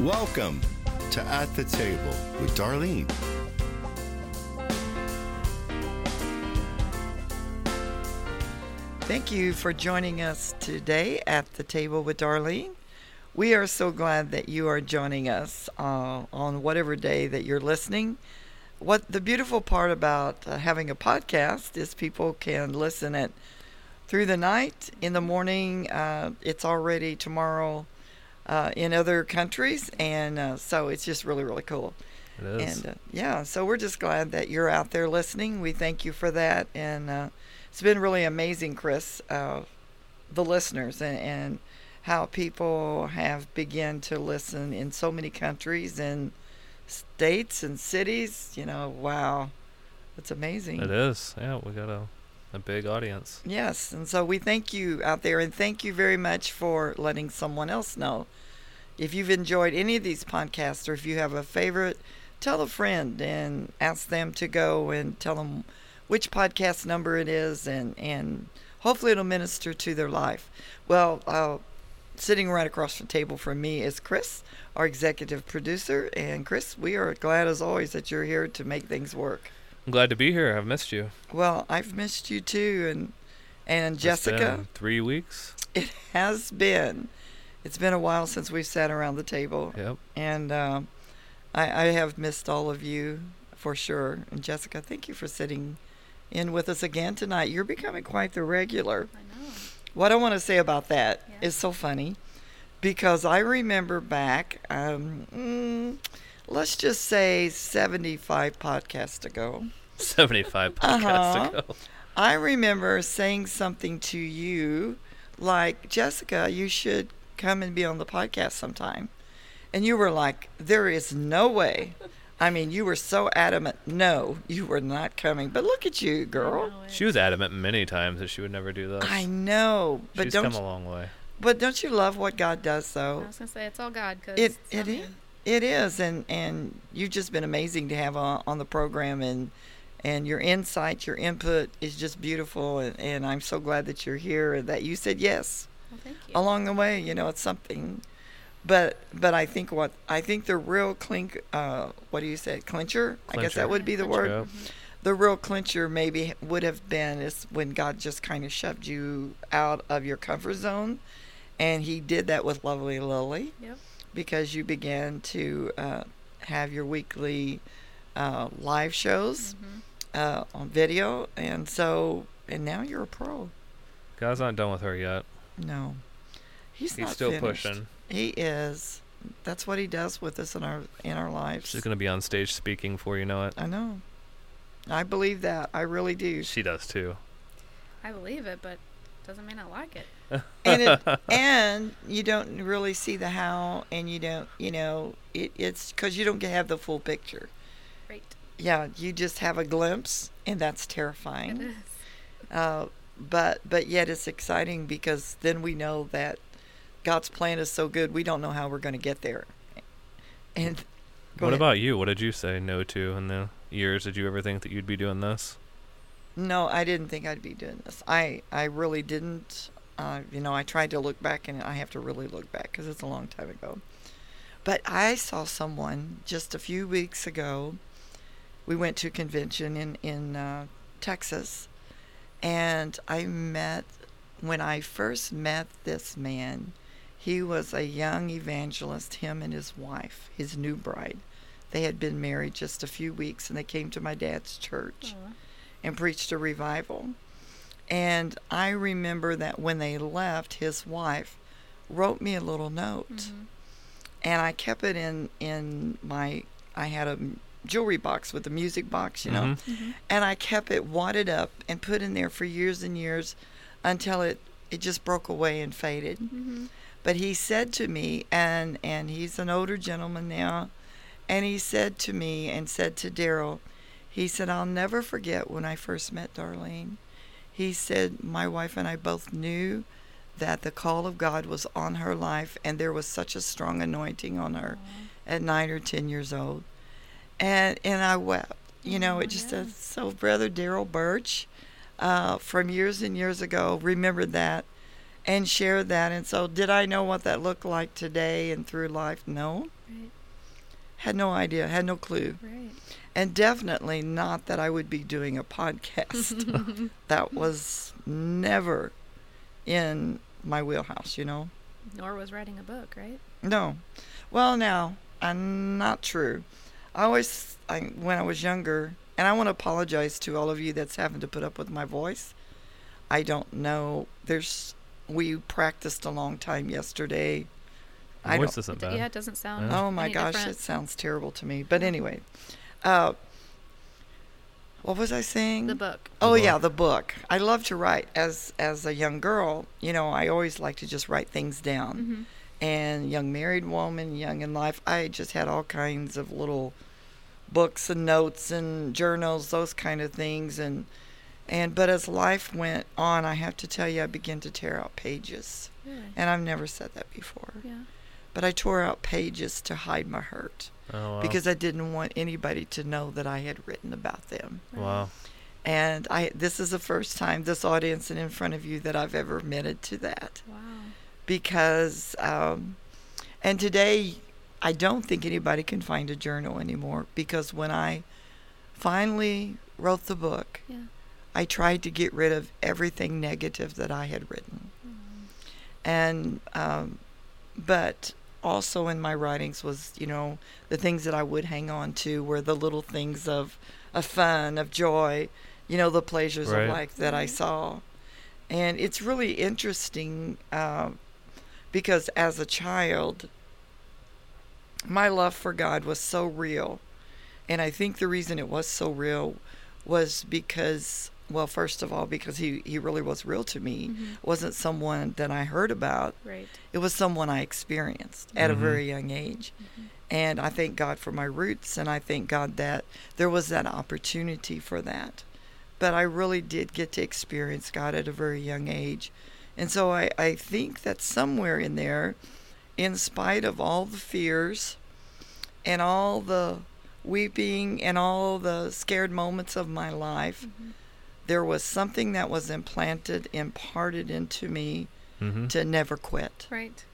Welcome to At the Table with Darlene. Thank you for joining us today at the table with Darlene. We are so glad that you are joining us uh, on whatever day that you're listening. What the beautiful part about uh, having a podcast is people can listen it through the night, in the morning. Uh, it's already tomorrow uh, in other countries, and uh, so it's just really really cool. It is. And uh, yeah, so we're just glad that you're out there listening. We thank you for that, and uh, it's been really amazing, Chris, uh, the listeners and, and how people have begun to listen in so many countries and states and cities. You know, wow, it's amazing. It is. Yeah, we got a, a big audience. Yes, and so we thank you out there, and thank you very much for letting someone else know. If you've enjoyed any of these podcasts, or if you have a favorite, tell a friend and ask them to go and tell them which podcast number it is, and and hopefully it'll minister to their life. Well, uh, sitting right across the table from me is Chris, our executive producer, and Chris, we are glad as always that you're here to make things work. I'm glad to be here. I've missed you. Well, I've missed you too, and and It's Jessica. been three weeks. It has been. It's been a while since we've sat around the table, Yep. and um, I, I have missed all of you for sure. And Jessica, thank you for sitting in with us again tonight. You're becoming quite the regular. I know. What I want to say about that is Yeah. so funny because I remember back, um, mm, let's just say 75 podcasts ago. 75 podcasts Uh-huh. ago. I remember saying something to you like, Jessica, you should come and be on the podcast sometime. And you were like, there is no way. I mean, you were so adamant, no, you were not coming. But look at you, girl. She was adamant many times that she would never do this. I know, but She's don't come a long way. but don't you love what God does though? I was gonna say it's all God because It it is it is, and and you've just been amazing to have on, on the program, and and your insight, your input is just beautiful, and, and I'm so glad that you're here and that you said yes Well, thank you. along the way. You know, it's something, but but I think what I think the real clink, uh, what do you say, clincher? I guess that would be the Yeah, word. Yep. Mhm. The real clincher maybe would have been is when God just kind of shoved you out of your comfort zone, and He did that with Lovely Lily Yep. Because you began to uh, have your weekly uh, live shows Mhm. uh, on video, and so and now you're a pro. God's not done with her yet. No, he's, He's not still finished. pushing. He is. That's what he does with us in our in our lives. She's going to be on stage speaking before you know it. I know. I believe that. I really do. She does too. I believe it, but doesn't mean I like it. and it, and you don't really see the how, and you don't, you know, it, it's because you don't have the full picture. Great. Yeah, you just have a glimpse, and that's terrifying. is. Uh, but but yet it's exciting because then we know that God's plan is so good. We don't know how we're going to get there. And go what ahead. about you? What did you say no to in the years? Did you ever think that you'd be doing this? No, I didn't think I'd be doing this. I I really didn't. Uh, you know, I tried to look back, and I have to really look back because it's a long time ago. But I saw someone just a few weeks ago. We went to a convention in in uh, Texas, and I met. When I first met this man, he was a young evangelist. Him and his wife, his new bride, they had been married just a few weeks, and they came to my dad's church Aw. and preached a revival. And I remember that when they left, his wife wrote me a little note, Mhm. and I kept it in in my. I had a jewelry box with a music box, you know, Mhm. Mhm. and I kept it wadded up and put in there for years and years, until it it just broke away and faded. Mhm. But he said to me, and and he's an older gentleman now, and he said to me and said to Daryl, he said, I'll never forget when I first met Darlene. He said, my wife and I both knew that the call of God was on her life, and there was such a strong anointing on her Aw. at nine or ten years old. And and I wept. You know, it just yeah. so Brother Daryl Birch, uh, from years and years ago, remembered that and shared that. And so, did I know what that looked like today and through life? No. Right. Had no idea, had no clue. Right. And definitely not that I would be doing a podcast. that was never in my wheelhouse, you know? Nor was writing a book, right? No. Well, now, I'm not true. I always, I, when I was younger, and I want to apologize to all of you that's having to put up with my voice. I don't know. There's, we practiced a long time yesterday. I Voice don't, isn't bad. Yeah, it doesn't sound. Yeah. Oh my any gosh, different. it sounds terrible to me. But anyway, uh, what was I saying? The book. Oh The yeah, the book. I love to write. As as a young girl, you know, I always like to just write things down. hmm And young married woman, young in life, I just had all kinds of little books and notes and journals, those kind of things. And and but as life went on, I have to tell you, I began to tear out pages. Really? And I've never said that before. Yeah. But I tore out pages to hide my hurt Oh wow. because I didn't want anybody to know that I had written about them. Wow. And I this is the first time this audience and in front of you that I've ever admitted to that Wow. because um, and today I don't think anybody can find a journal anymore because when I finally wrote the book, Yeah. I tried to get rid of everything negative that I had written. Mm. And um, but also in my writings was you know the things that I would hang on to were the little things of of fun of joy you know the pleasures Right. of life that I saw and it's really interesting uh, because as a child my love for God was so real and I think the reason it was so real was because well first of all because he, he really was real to me Mhm. wasn't someone that I heard about Right. it was someone I experienced at a Mhm. very young age. Mhm. And I thank God for my roots, and I thank God that there was that opportunity for that. But I really did get to experience God at a very young age. And so I, I think that somewhere in there, in spite of all the fears and all the weeping and all the scared moments of my life, Mhm. There was something that was implanted, imparted into me Mm-hmm. to never quit Right.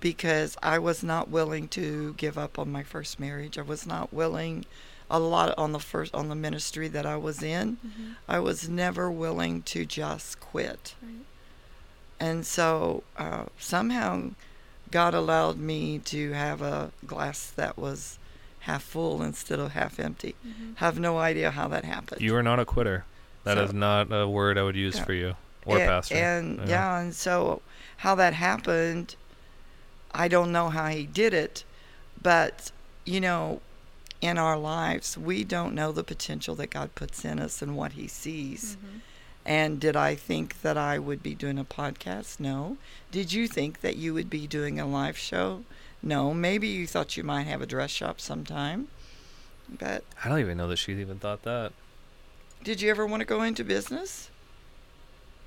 because I was not willing to give up on my first marriage. I was not willing a lot on the first on the ministry that I was in. Mhm. I was never willing to just quit. Right. And so uh, somehow God allowed me to have a glass that was half full instead of half empty. Mhm. Have no idea how that happened. You are not a quitter. That is So- not a word I would use Yeah. for you or and, pastor. And yeah, and so how that happened, I don't know how he did it, but you know, in our lives, we don't know the potential that God puts in us and what he sees. Mhm. And did I think that I would be doing a podcast? No. Did you think that you would be doing a live show? No. Maybe you thought you might have a dress shop sometime. But I don't even know that she even thought that. Did you ever want to go into business?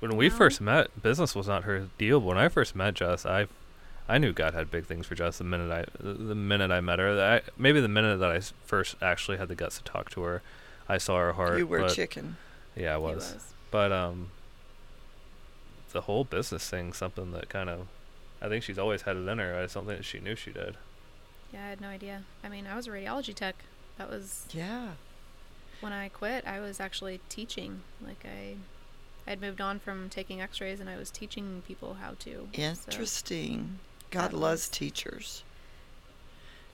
When we No. first met, business was not her deal. But when I first met Jess, I, I knew God had big things for Jess the minute I, the minute I met her. I, maybe the minute that I first actually had the guts to talk to her, I saw her heart. you were but, chicken. Yeah, I He was. But um, the whole business thing, something that kind of, I think she's always had it in her. It's something that she knew she did. Yeah, I had no idea. I mean, I was a radiology tech. That was Yeah. When I quit. I was actually teaching. Like I, I had moved on from taking X-rays, and I was teaching people how to. So, Interesting. God loves teachers.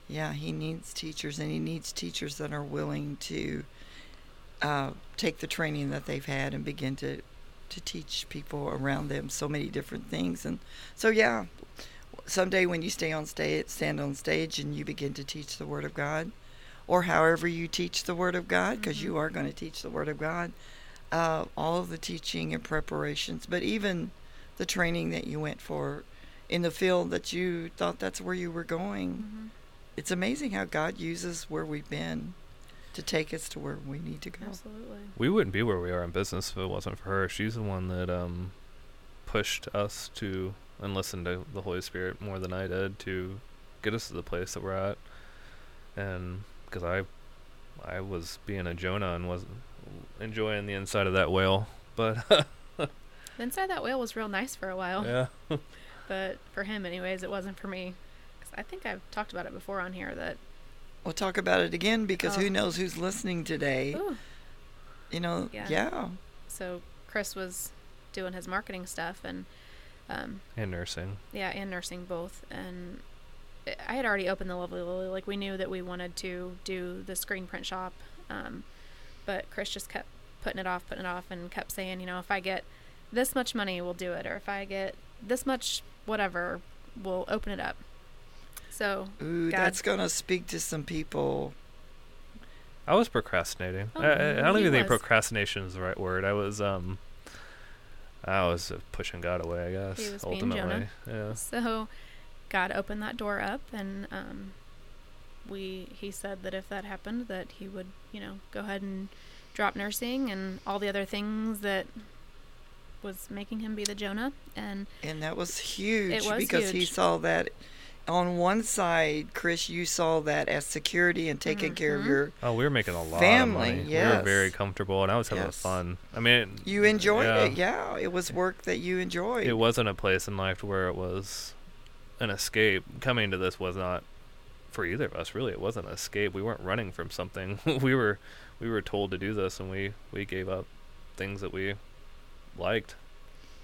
Yeah, He needs teachers, and He needs teachers that are willing to uh, take the training that they've had and begin to to teach people around them so many different things. And so, yeah, someday when you stay on stage, stand on stage, and you begin to teach the Word of God, or however you teach the Word of God, because Mhm. you are going to teach the Word of God. Uh, all of the teaching and preparations, but even the training that you went for in the field that you thought that's where you were going. Mhm. It's amazing how God uses where we've been to take us to where we need to go. Absolutely. We wouldn't be where we are in business if it wasn't for her. She's the one that um, pushed us to and listened to the Holy Spirit more than I did to get us to the place that we're at. And because I, I was being a Jonah and wasn't enjoying the inside of that whale, but The inside of that whale was real nice for a while, yeah, but for him, anyways, it wasn't for me. Because I think I've talked about it before on here that We'll talk about it again because Oh. who knows who's listening today. ooh, You know, Yeah. yeah. so Chris was doing his marketing stuff and um, And nursing. yeah, and nursing both. And I- I had already opened the Lovely Lily. Like we knew that we wanted to do the screen print shop, um, but Chris just kept putting it off, putting it off, and kept saying, you know, if I get this much money, we'll do it, or if I get this much whatever, we'll open it up. So Ooh, God- that's going to speak to some people. I was procrastinating. Oh, I, I, I don't he even think procrastination is the right word. I was um I was pushing God away, I guess. He was being ultimately. Jonah. Yeah. So God opened that door up and um, we he said that if that happened that he would, you know, go ahead and drop nursing and all the other things that was making him be the Jonah and And that was huge was because he saw that on one side, Chris, you saw that as security and taking care of your. Oh, we were making a lot Family, of money. We were very comfortable and I was having Yes. fun. I mean You enjoyed yeah, it, yeah. It was work that you enjoyed. It wasn't a place in life where it was an escape. Coming to this was not for either of us really. It wasn't an escape. We weren't running from something. we were we were told to do this and we we gave up things that we liked.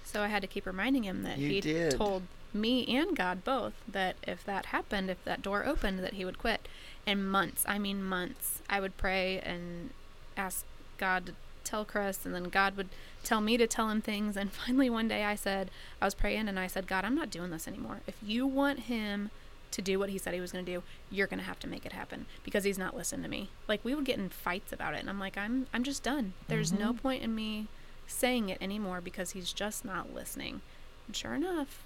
so I had to keep reminding him that You he did. told me and God both that if that happened, if that door opened, that he would quit. And months, I mean months, I would pray and ask God to tell Chris, and then God would tell me to tell him things. And finally, one day I said, I was praying and I said, God, I'm not doing this anymore. If you want him to do what he said he was going to do, you're going to have to make it happen because he's not listening to me. Like we would get in fights about it, and I'm like, I'm I'm just done. There's no mm-hmm. point in me saying it anymore because he's just not listening. And sure enough,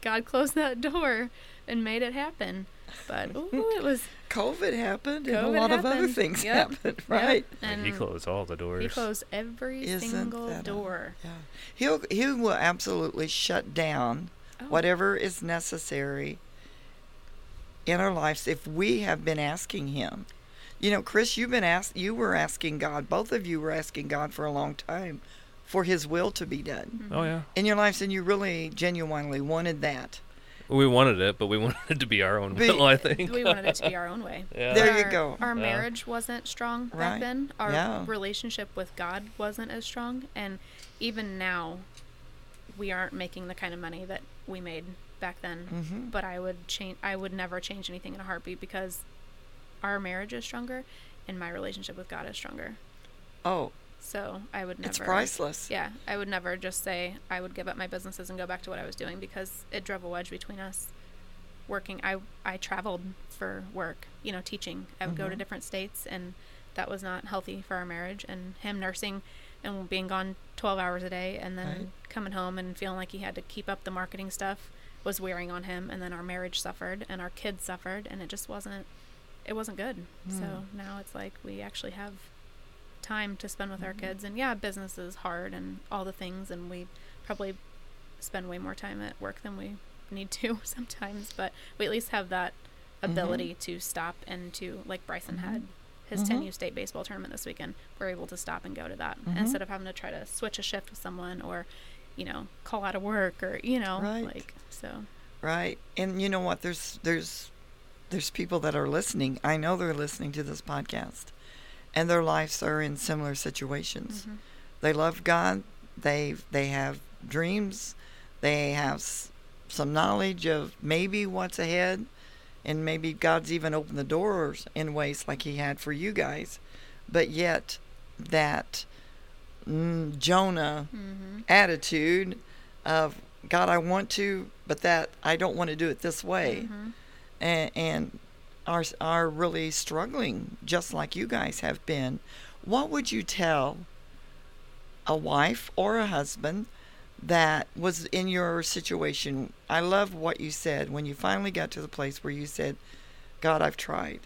God closed that door and made it happen. But ooh, it was COVID happened and a lot of other things Yep. happened, right? And he and closed all the doors. he closed every Isn't single that a- door. Yeah. He'll he will absolutely shut down Oh, whatever is necessary in our lives if we have been asking him. You know, Chris, you've been asked you were asking God, both of you were asking God for a long time for his will to be done mm-hmm. Oh yeah. in your lives and you really genuinely wanted that. We wanted it, but we wanted it to be our own Be- will, I think. we wanted it to be our own way. Yeah. There you Our- go. Our Yeah. marriage wasn't strong back Right. then. Our Yeah. relationship with God wasn't as strong, and even now, we aren't making the kind of money that we made back then. Mhm. But I would change. I would never change anything in a heartbeat because our marriage is stronger, and my relationship with God is stronger. Oh, So I would never. it's priceless. Yeah, I would never just say I would give up my businesses and go back to what I was doing because it drove a wedge between us. Working, I I traveled for work, you know, teaching. I would go to Mhm. different states, and that was not healthy for our marriage. And him nursing and being gone twelve hours a day, and then Right. coming home and feeling like he had to keep up the marketing stuff was wearing on him. And then our marriage suffered, and our kids suffered, and it just wasn't. It wasn't good. So now it's like we actually have time to spend with our mm-hmm. kids and yeah business is hard and all the things and we probably spend way more time at work than we need to sometimes but we at least have that mm-hmm. ability to stop and to like bryson had mm-hmm. his Mhm. 10u state baseball tournament this weekend we're able to stop and go to that instead of having to try to switch a shift with someone or you know call out of work or you know Right. like so Right. And you know what? There's there's there's people that are listening. I know they're listening to this podcast. And their lives are in similar situations. mhm. They love God. They they have dreams. They have s- some knowledge of maybe what's ahead and maybe God's even opened the doors in ways like he had for you guys. But yet that mm, Jonah Mhm. attitude of God, I want to, but that I don't want to do it this way, Mhm. and, and are are really struggling, just like you guys have been. What would you tell a wife or a husband that was in your situation? I love what you said when you finally got to the place where you said, "God, I've tried."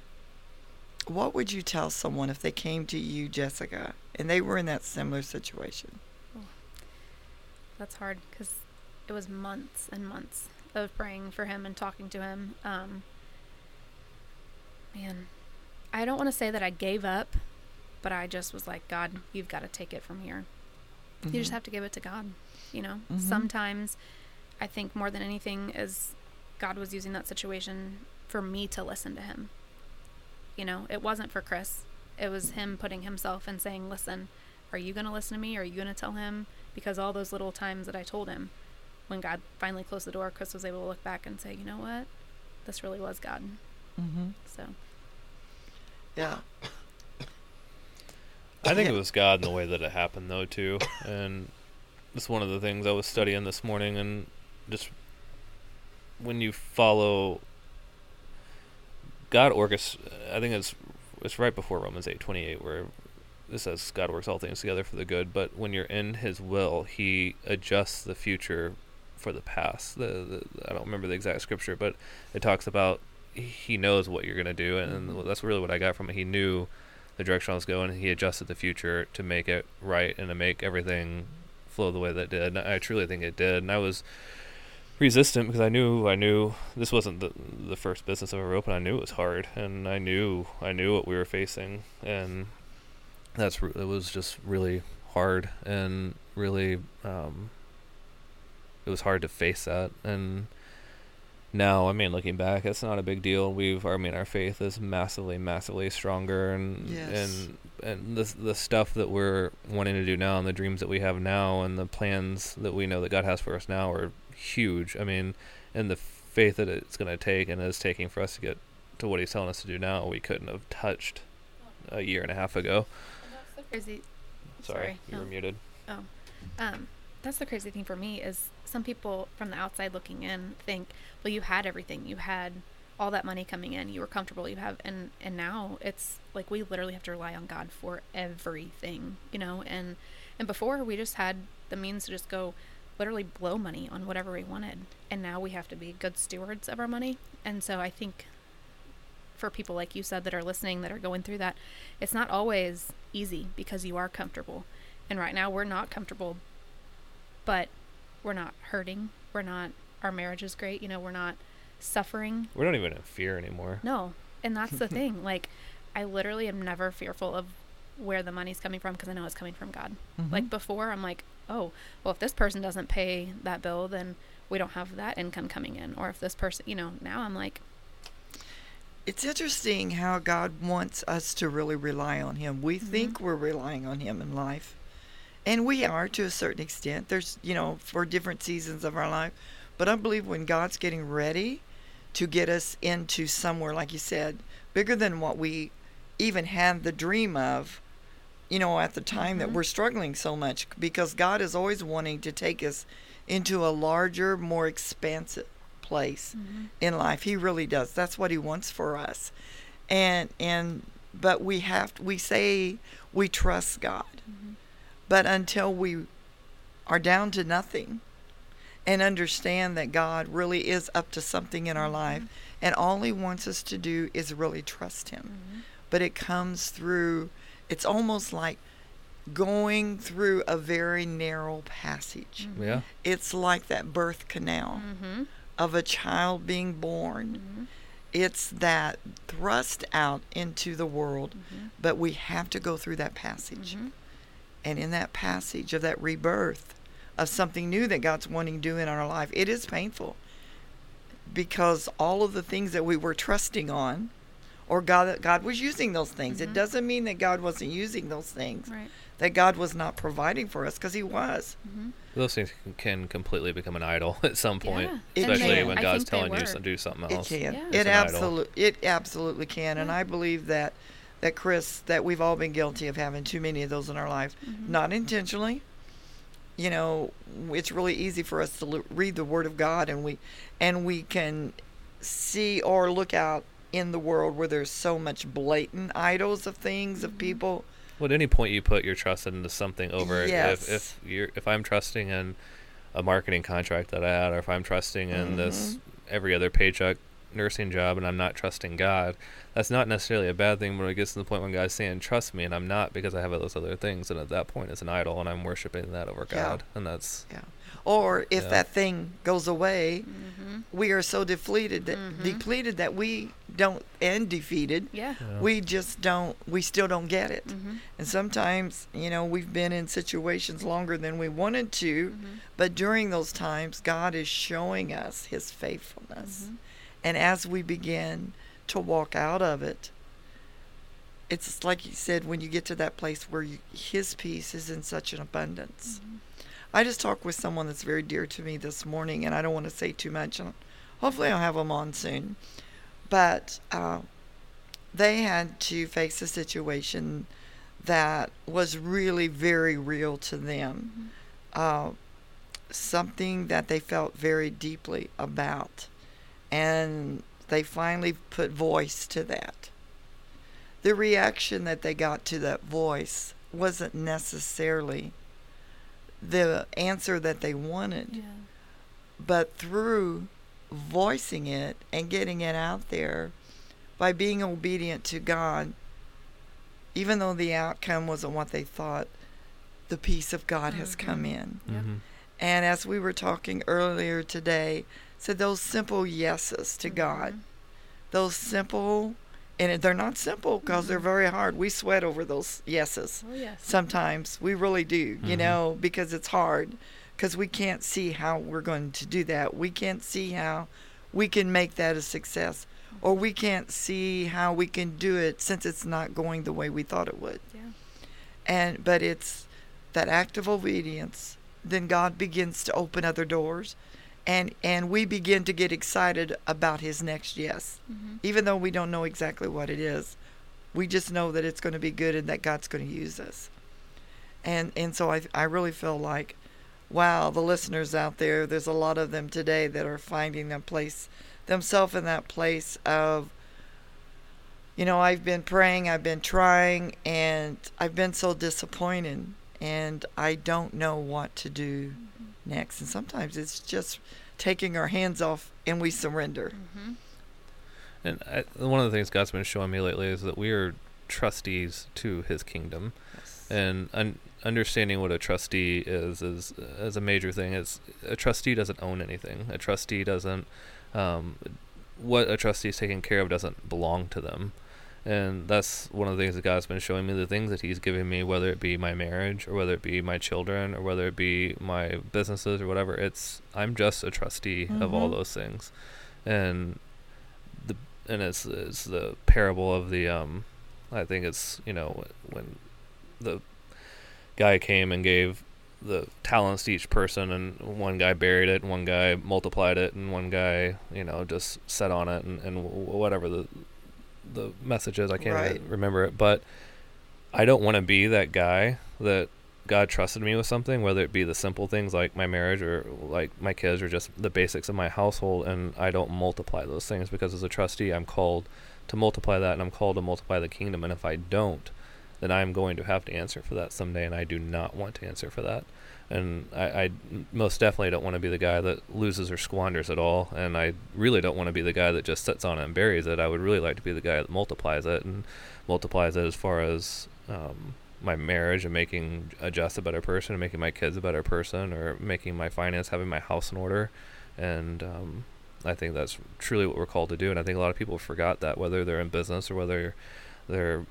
What would you tell someone if they came to you, Jessica, and they were in that similar situation? that's hard because it was months and months of praying for him and talking to him. Um, man, I don't want to say that I gave up, but I just was like, God, you've got to take it from here. You just Mhm. have to give it to God. You know, Mhm. sometimes I think more than anything is God was using that situation for me to listen to him. You know, it wasn't for Chris. It was him putting himself and saying, "Listen, are you going to listen to me? Are you going to tell him?" Because all those little times that I told him, when God finally closed the door, Chris was able to look back and say, "You know what? This really was God." Mm-hmm. So, Yeah. I think Yeah. it was God in the way that it happened, though, too. And it's one of the things I was studying this morning, and just when you follow God orchest, I think it's it's right before Romans eight twenty eight where it says God works all things together for the good. But when you're in His will, He adjusts the future for the past. The, the I don't remember the exact scripture, but it talks about He knows what you're gonna do, and Mhm. that's really what I got from it. He knew the direction I was going, and He adjusted the future to make it right and to make everything flow the way that it did. And I truly think it did, and I was resistant because I knew I knew this wasn't the the first business I've ever opened. I knew it was hard, and I knew I knew what we were facing, and that's it was just really hard and really um, it was hard to face that. And now, I mean, looking back, it's not a big deal. We've I mean, our faith is massively, massively stronger, and Yes. and and the the stuff that we're wanting to do now, and the dreams that we have now, and the plans that we know that God has for us now are huge. I mean, and the faith that it's going to take and is taking for us to get to what He's telling us to do now, we couldn't have touched a year and a half ago. that's the crazy. Sorry, Sorry, you were no. muted. Um, that's the crazy thing for me is some people from the outside looking in think, well, you had everything, you had all that money coming in, you were comfortable, you have, and and now it's like we literally have to rely on God for everything, you know, and and before we just had the means to just go literally blow money on whatever we wanted, and now we have to be good stewards of our money, and so I think for people like you said that are listening that are going through that, it's not always easy because you are comfortable. And right now we're not comfortable, but we're not hurting. We're not our marriage is great, you know, we're not suffering. We're not even in fear anymore. No. And that's the thing. Like I literally am never fearful of where the money's coming from because I know it's coming from God. Mhm. Like before I'm like, "Oh, well if this person doesn't pay that bill, then we don't have that income coming in." Or if this person, you know, now I'm like, It's interesting how God wants us to really rely on Him. We Mhm. think we're relying on Him in life, and we are to a certain extent. There's, you know, for different seasons of our life. But I believe when God's getting ready to get us into somewhere, like you said, bigger than what we even had the dream of, you know, at the time that Mhm. we're struggling so much, because God is always wanting to take us into a larger, more expansive place in life. He really does. That's what he wants for us. And and but we have we say we trust God. But until we are down to nothing and understand that God really is up to something in our mm-hmm. life and all he wants us to do is really trust him. Mm-hmm. But it comes through it's almost like going through a very narrow passage. Mm-hmm. Yeah. It's like that birth canal Mm-hmm. of a child being born. It's that thrust out into the world, but we have to go through that passage. And in that passage of that rebirth of something new that God's wanting to do in our life, it is painful because all of the things that we were trusting on, or God, God was using those things. It Mhm. doesn't mean that God wasn't using those things, Right. that God was not providing for us, because He was. Mm-hmm. Those things can- can completely become an idol at some point, Yeah. Especially can. when I God's telling you to do something else. It else. can. Yeah. It It's an idol. absolutely. It absolutely can. And I believe that that Chris, that we've all been guilty of having too many of those in our life, Mm-hmm. not intentionally. You know, it's really easy for us to lo- read the Word of God, and we, and we can see or look out in the world where there's so much blatant idols of things of Mhm. people. Well, at any point you put your trust into something over Yes. if if you're if I'm trusting in a marketing contract that I had, or if I'm trusting in this Mhm. every other paycheck nursing job and I'm not trusting God, that's not necessarily a bad thing. But it gets to the point when God's saying, "Trust me," and I'm not because I have all those other things, and at that point, it's an idol, and I'm worshiping that over Yeah. God, and that's Yeah. Or if Yeah. that thing goes away, Mm-hmm. we are so depleted that Mhm. depleted that we don't and defeated. Yeah. Yeah. We just don't. We still don't get it. Mm-hmm. And sometimes, you know, we've been in situations longer than we wanted to, Mm-hmm. but during those times, God is showing us His faithfulness. And as we begin to walk out of it, it's like you said, when you get to that place where you, His peace is in such an abundance. I just talked with someone that's very dear to me this morning, and I don't want to say too much. And hopefully, I'll have them on soon. But uh, they had to face a situation that was really very real to them. Uh, something that they felt very deeply about. And they finally put voice to that. The reaction that they got to that voice wasn't necessarily the answer that they wanted, Yeah. but through voicing it and getting it out there by being obedient to God, even though the outcome wasn't what they thought, the peace of God has come in. Yep. Mhm. And as we were talking earlier today, said those simple yeses to God, Mhm. those simple, and they're not simple because they're Mhm. very hard. We sweat over those yeses Oh yes. sometimes. We really do, you Mhm. know, because it's hard because we can't see how we're going to do that. We can't see how we can make that a success, or we can't see how we can do it since it's not going the way we thought it would Yeah. and but it's that act of obedience then god begins to open other doors and and we begin to get excited about his next yes. Mm-hmm. even though we don't know exactly what it is we just know that it's going to be good and that god's going to use us. And and so i i really feel like wow the listeners out there there's a lot of them today that are finding them place themselves in that place of you know, I've been praying, I've been trying, and I've been so disappointed, and I don't know what to do next. And sometimes it's just taking our hands off and we surrender. Mm-hmm. And I, one of the things God's been showing me lately is that we are trustees to His kingdom, and un- understanding what a trustee is is is a major thing. Is a trustee doesn't own anything. A trustee doesn't. Um, what a trustee is taking care of doesn't belong to them. And that's one of the things that God's been showing me. The things that He's giving me, whether it be my marriage, or whether it be my children, or whether it be my businesses, or whatever. It's I'm just a trustee of all Mhm. those things, and the and it's it's the parable of the um, I think it's you know when the guy came and gave the talents to each person and one guy buried it and one guy multiplied it and one guy you know just sat on it and, and whatever the the message is i can't Right. remember it but i don't want to be that guy that god trusted me with something whether it be the simple things like my marriage or like my kids or just the basics of my household and i don't multiply those things because as a trustee i'm called to multiply that and i'm called to multiply the kingdom and if i don't then I'm going to have to answer for that someday, and I do not want to answer for that. And I, I most definitely don't want to be the guy that loses or squanders it all, and I really don't want to be the guy that just sits on it and buries it. I would really like to be the guy that multiplies it and multiplies it as far as um, my marriage and making a Jess a better person, and making my kids a better person, or making my finance, having my house in order, and um, I think that's truly what we're called to do. And I think a lot of people forgot that, whether they're in business or whether they're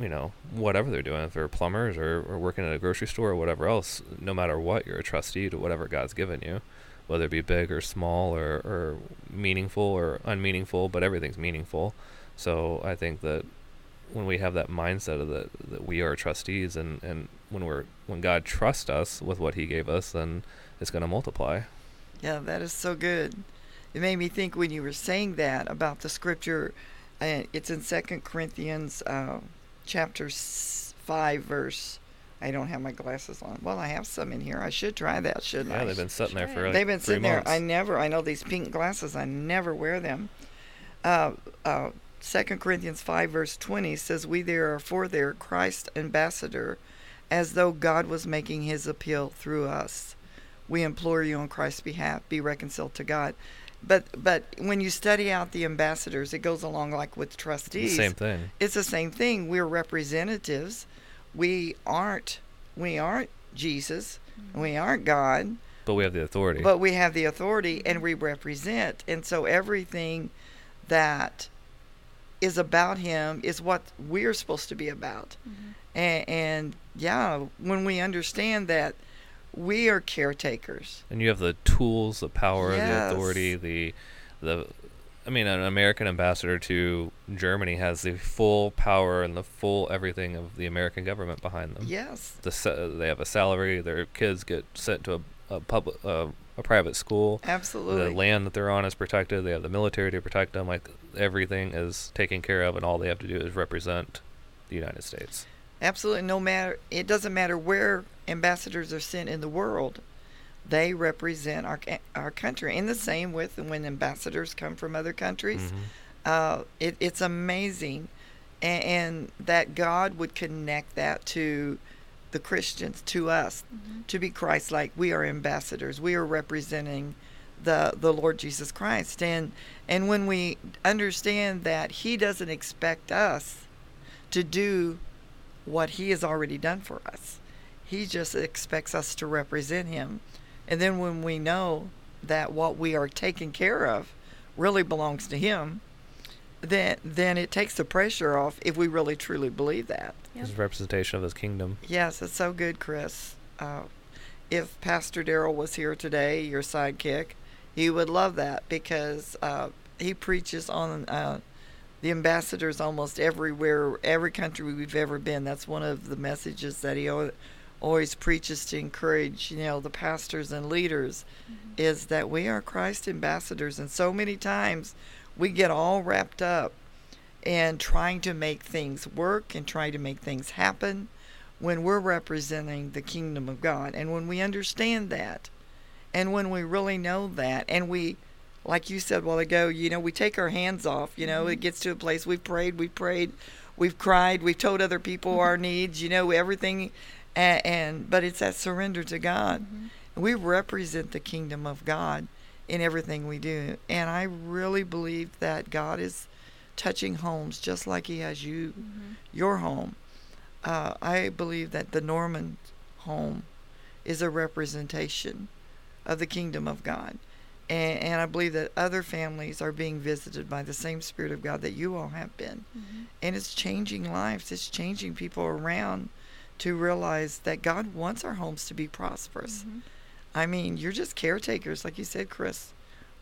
you know, whatever they're doing, if they're plumbers or, or working at a grocery store or whatever else, no matter what, you're a trustee to whatever God's given you, whether it be big or small or, or meaningful or unmeaningful, but everything's meaningful. So I think that when we have that mindset of that, that we are trustees and, and when we're when God trusts us with what he gave us, then it's going to multiply. Yeah, that is so good. It made me think when you were saying that about the scripture. Uh, it's in Second Corinthians uh, chapter five, verse. I don't have my glasses on. Well, I have some in here. I should try that, shouldn't Yeah, I? they've been sitting there for like They've been sitting there. I never. I know these pink glasses. I never wear them. Uh, uh, Second Corinthians five verse twenty says, "We therefore there Christ ambassador, as though God was making His appeal through us. We implore you on Christ's behalf, be reconciled to God." But but when you study out the ambassadors, it goes along like with trustees. It's the same thing. It's the same thing. We're representatives. We aren't we aren't Jesus. We aren't God, But we have the authority. but we have the authority and we represent. And so everything that is about him is what we're supposed to be about. Mm-hmm. And, and yeah, when we understand that we are caretakers. and you have the tools, the power, Yes. the authority, the the I mean an American ambassador to Germany has the full power and the full everything of the American government behind them. Yes. The they have a salary, their kids get sent to a, a public uh, a private school. Absolutely. The land that they're on is protected. They have the military to protect them. Like everything is taken care of, and all they have to do is represent the United States. Absolutely. No matter, it doesn't matter where ambassadors are sent in the world, they represent our our country. And the same with when ambassadors come from other countries. Mhm. Uh, it, it's amazing, and, and that God would connect that to the Christians, to us, to be Christ-like. We are ambassadors. We are representing the the Lord Jesus Christ, and and when we understand that He doesn't expect us to do what He has already done for us, He just expects us to represent Him, and then when we know that what we are taking care of really belongs to Him, then then it takes the pressure off if we really truly believe that. Yep. A representation of His kingdom. Yes, it's so good, Chris. Uh, if Pastor Darrell was here today, your sidekick, he would love that because uh, he preaches on uh, the ambassadors almost everywhere, every country we've ever been. That's one of the messages that he always preaches to encourage, you know, the pastors and leaders, mm-hmm. is that we are Christ ambassadors, and so many times we get all wrapped up in trying to make things work and trying to make things happen when we're representing the kingdom of God. And when we understand that, and when we really know that, and we, like you said a while ago, you know, we take our hands off, you know, it mm-hmm. gets to a place we've prayed, we've prayed, we've cried, we've told other people mm-hmm. our needs, you know, everything. And, and but it's that surrender to God. Mm-hmm. We represent the kingdom of God in everything we do. And I really believe that God is touching homes just like He has you, mm-hmm. your home. Uh, I believe that the Norman home is a representation of the kingdom of God. And, and I believe that other families are being visited by the same Spirit of God that you all have been. Mm-hmm. And it's changing lives, it's changing people around to realize that God wants our homes to be prosperous. I mean, you're just caretakers, like you said, Chris.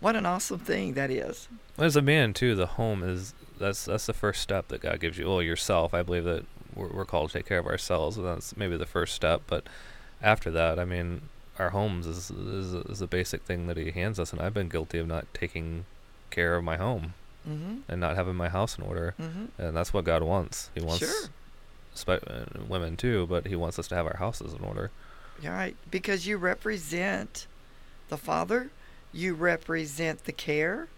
What an awesome thing that is. As a man too, the home is that's that's the first step that God gives you. Well, yourself. I believe that we're, we're called to take care of ourselves, and that's maybe the first step. But after that, I mean, our homes is is, is a basic thing that He hands us, and I've been guilty of not taking care of my home Mm-hmm. and not having my house in order, Mm-hmm. and that's what God wants. He wants Sure. Spe- uh, women too, but He wants us to have our houses in order. You're right. Because you represent the Father, you represent the care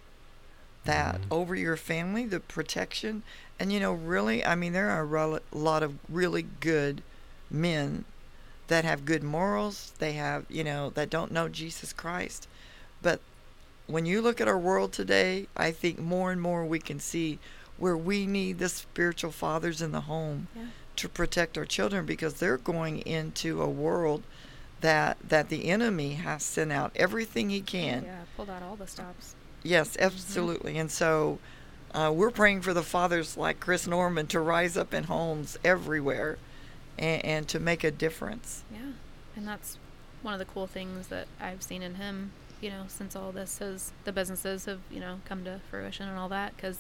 that Mhm. over your family, the protection. And, you know, really, I mean, there are a rel- lot of really good men that have good morals. They have, you know, that don't know Jesus Christ. But when you look at our world today, I think more and more we can see where we need the spiritual fathers in the home Yeah. To protect our children because they're going into a world that that the enemy has sent out everything he can. Yeah, pulled out all the stops. Yes, absolutely. And so uh, we're praying for the fathers like Chris Norman to rise up in homes everywhere and, and to make a difference. Yeah, and that's one of the cool things that I've seen in him. You know, since all this has the businesses have you know come to fruition and all that, because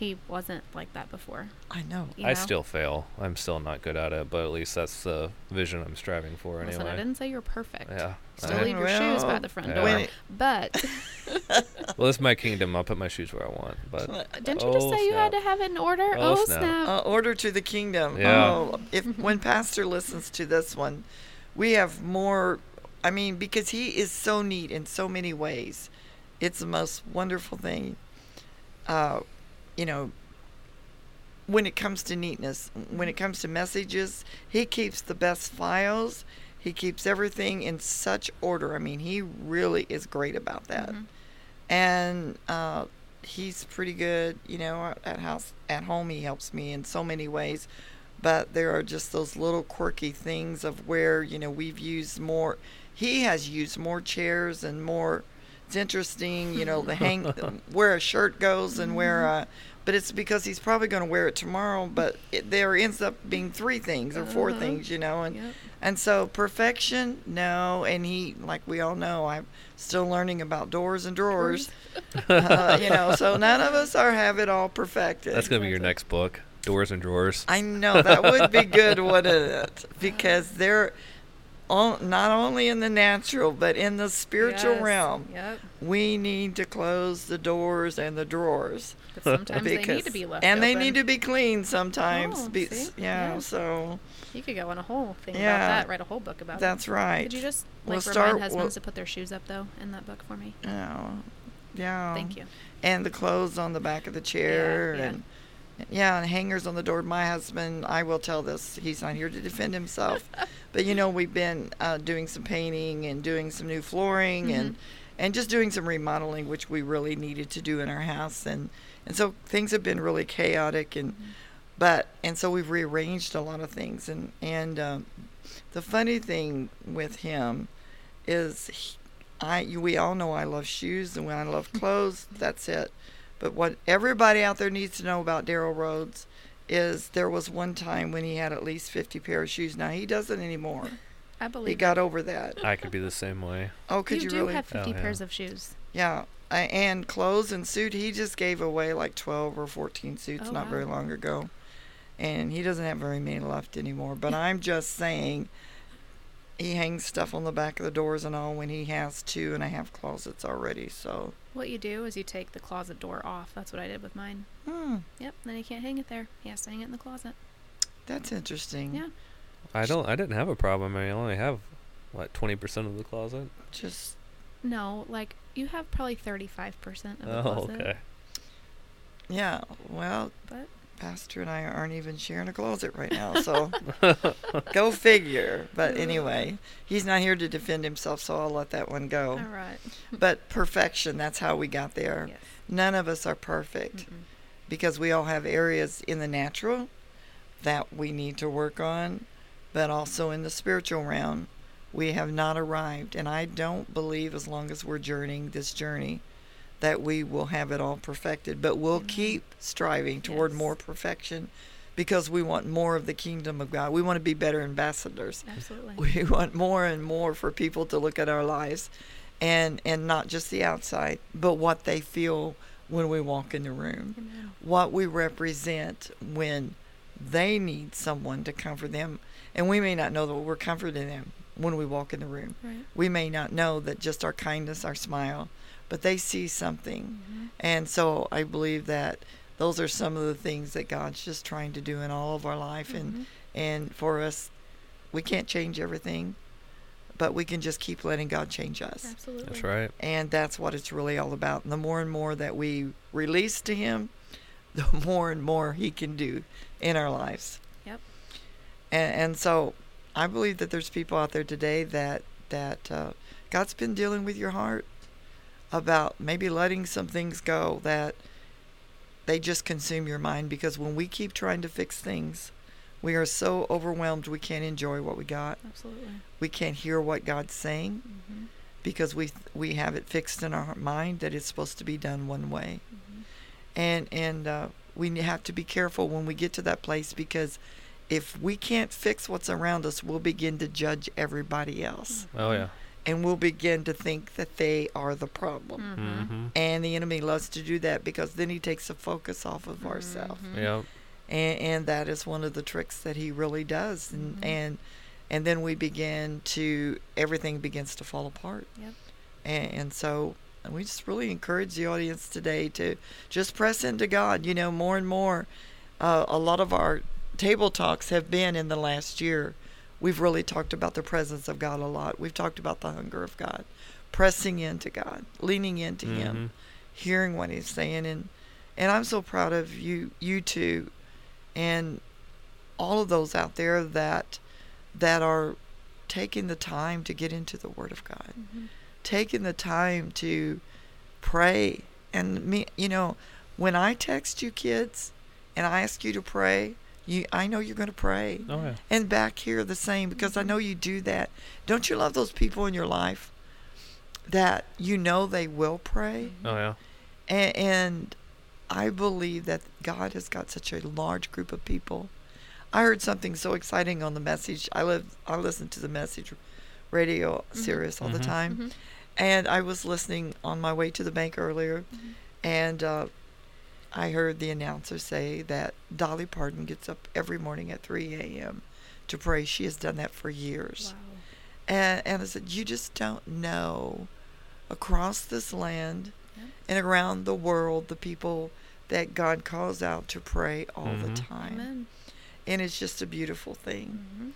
he wasn't like that before. I know. You I know? still fail. I'm still not good at it, but at least that's the vision I'm striving for Listen, anyway. I didn't say you're perfect. Yeah. Still I- leave your shoes by the front Yeah. door. when But well, it's my kingdom. I'll put my shoes where I want. But didn't you just Oh, say you had to have it in order? Oh, Oh, snap. snap. Uh, order to the kingdom. Yeah. Oh, if when Pastor listens to this one, we have more. I mean, because he is so neat in so many ways, it's the most wonderful thing. Uh, you know, when it comes to neatness, when it comes to messages, he keeps the best files. He keeps everything in such order. I mean, he really is great about that. Mhm. and uh, he's pretty good. You know, at house at home he helps me in so many ways, but there are just those little quirky things of where you know we've used more. He has used more chairs and more. It's interesting, you know, the hang where a shirt goes and where. Uh, but it's because he's probably going to wear it tomorrow. But it, there ends up being three things or 4 Uh-huh. things, you know, and Yep. and so perfection, no. And he, like we all know, I'm still learning about doors and drawers. uh, you know, so none of us are have it all perfected. That's gonna be your next book, Doors and Drawers. I know that would be good, wouldn't it? Because they're all, not only in the natural, but in the spiritual Yes. realm. Yep. We need to close the doors and the drawers. But sometimes they need because- to be left and they open. need to be cleaned sometimes. Oh, be, see? yeah, Yeah. so You could go on a whole thing Yeah. about that. Write a whole book about it. that's right. Could you just We'll like start- remind husbands we'll- to put their shoes up though in that book for me? Yeah, yeah. Thank you. and the clothes on the back of the chair yeah. and yeah and hangers on the door. My husband i will tell this he's not here to defend himself but you know we've been uh, doing some painting and doing some new flooring and and just doing some remodeling which we really needed to do in our house. And and so things have been really chaotic and but and so we've rearranged a lot of things. And and um, the funny thing with him is he, I we all know I love shoes and when I love clothes that's it but what everybody out there needs to know about Daryl Rhodes is there was one time when he had at least 50 pair of shoes. Now he doesn't anymore. I believe he got over that. I could be the same way. oh could you, you do really? have 50 Oh, yeah. pairs of shoes. yeah I, and clothes and suit he just gave away like 12 or 14 suits Oh, not very long ago. And he doesn't have very many left anymore. But i'm just saying he hangs stuff on the back of the doors and all when he has two and a half closets already so What you do is you take the closet door off. That's what I did with mine. hmm, Yep. Then he can't hang it there. He has to hang it in the closet. that's interesting Yeah. I don't. I didn't have a problem. I only have what twenty percent of the closet. just No, like you have probably 35% of the Oh, closet. okay. yeah well But pastor and i aren't even sharing a closet right now so go figure but anyway he's not here to defend himself so i'll let that one go all right. but perfection that's how we got there Yes. none of us are perfect Mm-mm. because we all have areas in the natural that we need to work on, but also in the spiritual realm, we have not arrived. And I don't believe, as long as we're journeying this journey, that we will have it all perfected. But we'll Amen. keep striving toward Yes. more perfection because we want more of the kingdom of God. We want to be better ambassadors Absolutely. we want more and more for people to look at our lives and and not just the outside but what they feel when we walk in the room Amen. what we represent when they need someone to comfort them and we may not know that we're comforting them when we walk in the room Right. we may not know that just our kindness our smile but they see something Mhm. and so i believe that those are some of the things that god's just trying to do in all of our life and Mhm. and for us, we can't change everything, but we can just keep letting God change us. Absolutely. That's right. And that's what it's really all about. And the more and more that we release to Him, the more and more He can do in our lives. Yep. And, and so I believe that there's people out there today that, that uh, God's been dealing with your heart about maybe letting some things go that they just consume your mind because when we keep trying to fix things, we are so overwhelmed we can't enjoy what we got. Absolutely. We can't hear what God's saying hmm because we we have it fixed in our mind that it's supposed to be done one way. hmm And and uh, we have to be careful when we get to that place because if we can't fix what's around us, we'll begin to judge everybody else, Oh yeah. And we'll begin to think that they are the problem. hmm Mm-hmm. And the enemy loves to do that because then he takes the focus off of ourselves. Mhm. Yep. and, and that is one of the tricks that he really does and Mhm. and and then we begin to everything begins to fall apart Yep. and, and so we just really encourage the audience today to just press into god you know more and more uh, a lot of our table talks have been in the last year we've really talked about the presence of god a lot we've talked about the hunger of god pressing into god leaning into him Mhm. hearing what he's saying and and I'm so proud of you you two and all of those out there that that are taking the time to get into the word of God Mhm. taking the time to pray. And me, you know, when I text you kids and I ask you to pray, you I know you're going to pray. Oh yeah. And back here the same because I know you do that. Don't you love those people in your life that you know they will pray? Oh yeah. And, and I believe that God has got such a large group of people. I heard something so exciting on the message. I live I listen to the message radio series all the Mhm. time. Mhm. And I was listening on my way to the bank earlier and uh, I heard the announcer say that Dolly Parton gets up every morning at 3 a.m. to pray. She has done that for years. Wow. And, and I said, You just don't know across this land Yep. and around the world the people that God calls out to pray all the Mhm. time. Amen. And it's just a beautiful thing. Mhm.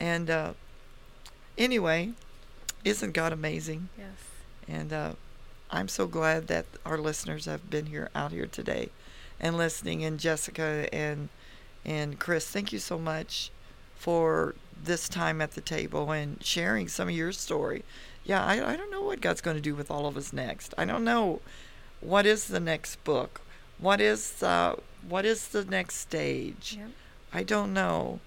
And uh, anyway, isn't God amazing? Yes. And uh, I'm so glad that our listeners have been here out here today and listening. And Jessica and and Chris, thank you so much for this time at the table and sharing some of your story. Yeah, I, I don't know what God's going to do with all of us next. I don't know what is the next book. What is uh, what is the next stage? Yep. I don't know.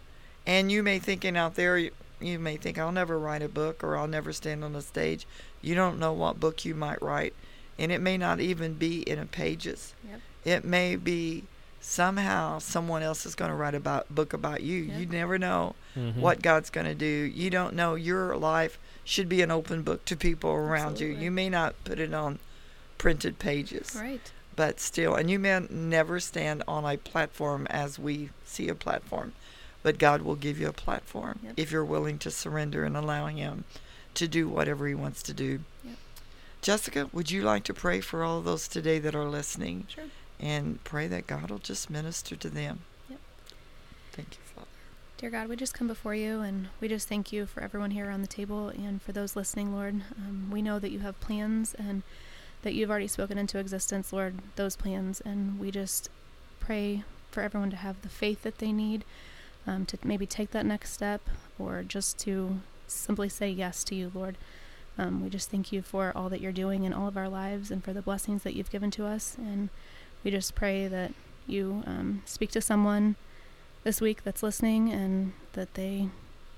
And you may thinking out there, you, you may think I'll never write a book or I'll never stand on a stage. You don't know what book you might write, and it may not even be in a pages. Yep. It may be somehow someone else is going to write about book about you. Yep. You never know Mhm. what God's going to do. You don't know your life should be an open book to people around you. Absolutely. You may not put it on printed pages Right. but still, and you may never stand on a platform as we see a platform, but God will give you a platform Yep. if you're willing to surrender and allowing Him to do whatever He wants to do. Yep. Jessica, would you like to pray for all of those today that are listening Sure. and pray that God will just minister to them? Yep. Thank you, Father. Dear God, we just come before you and we just thank you for everyone here around the table and for those listening, Lord. Um, we know that you have plans and that you've already spoken into existence, Lord, those plans. And we just pray for everyone to have the faith that they need um, to maybe take that next step or just to simply say yes to you, Lord. Um, we just thank you for all that you're doing in all of our lives and for the blessings that you've given to us. And we just pray that you um, speak to someone this week that's listening and that they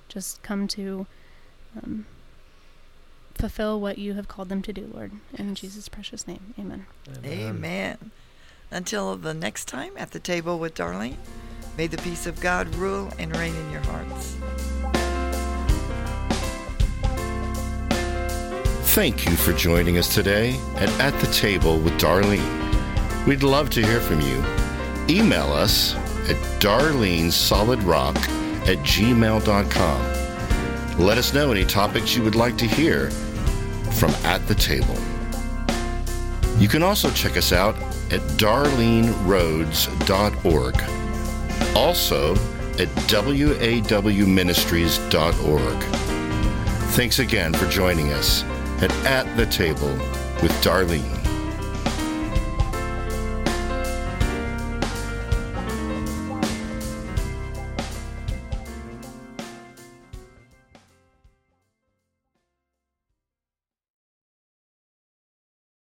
just come to um, fulfill what you have called them to do, Lord. In Jesus' precious name, amen. Amen. Until the next time at the table with Darlene, may the peace of God rule and reign in your hearts. Thank you for joining us today at At the Table with Darlene. We'd love to hear from you. Email us at darlenesolidrock at gmail.com. Let us know any topics you would like to hear from At the Table. You can also check us out at darleneroads.org. Also at wawministries.org. Thanks again for joining us at At the Table with Darlene.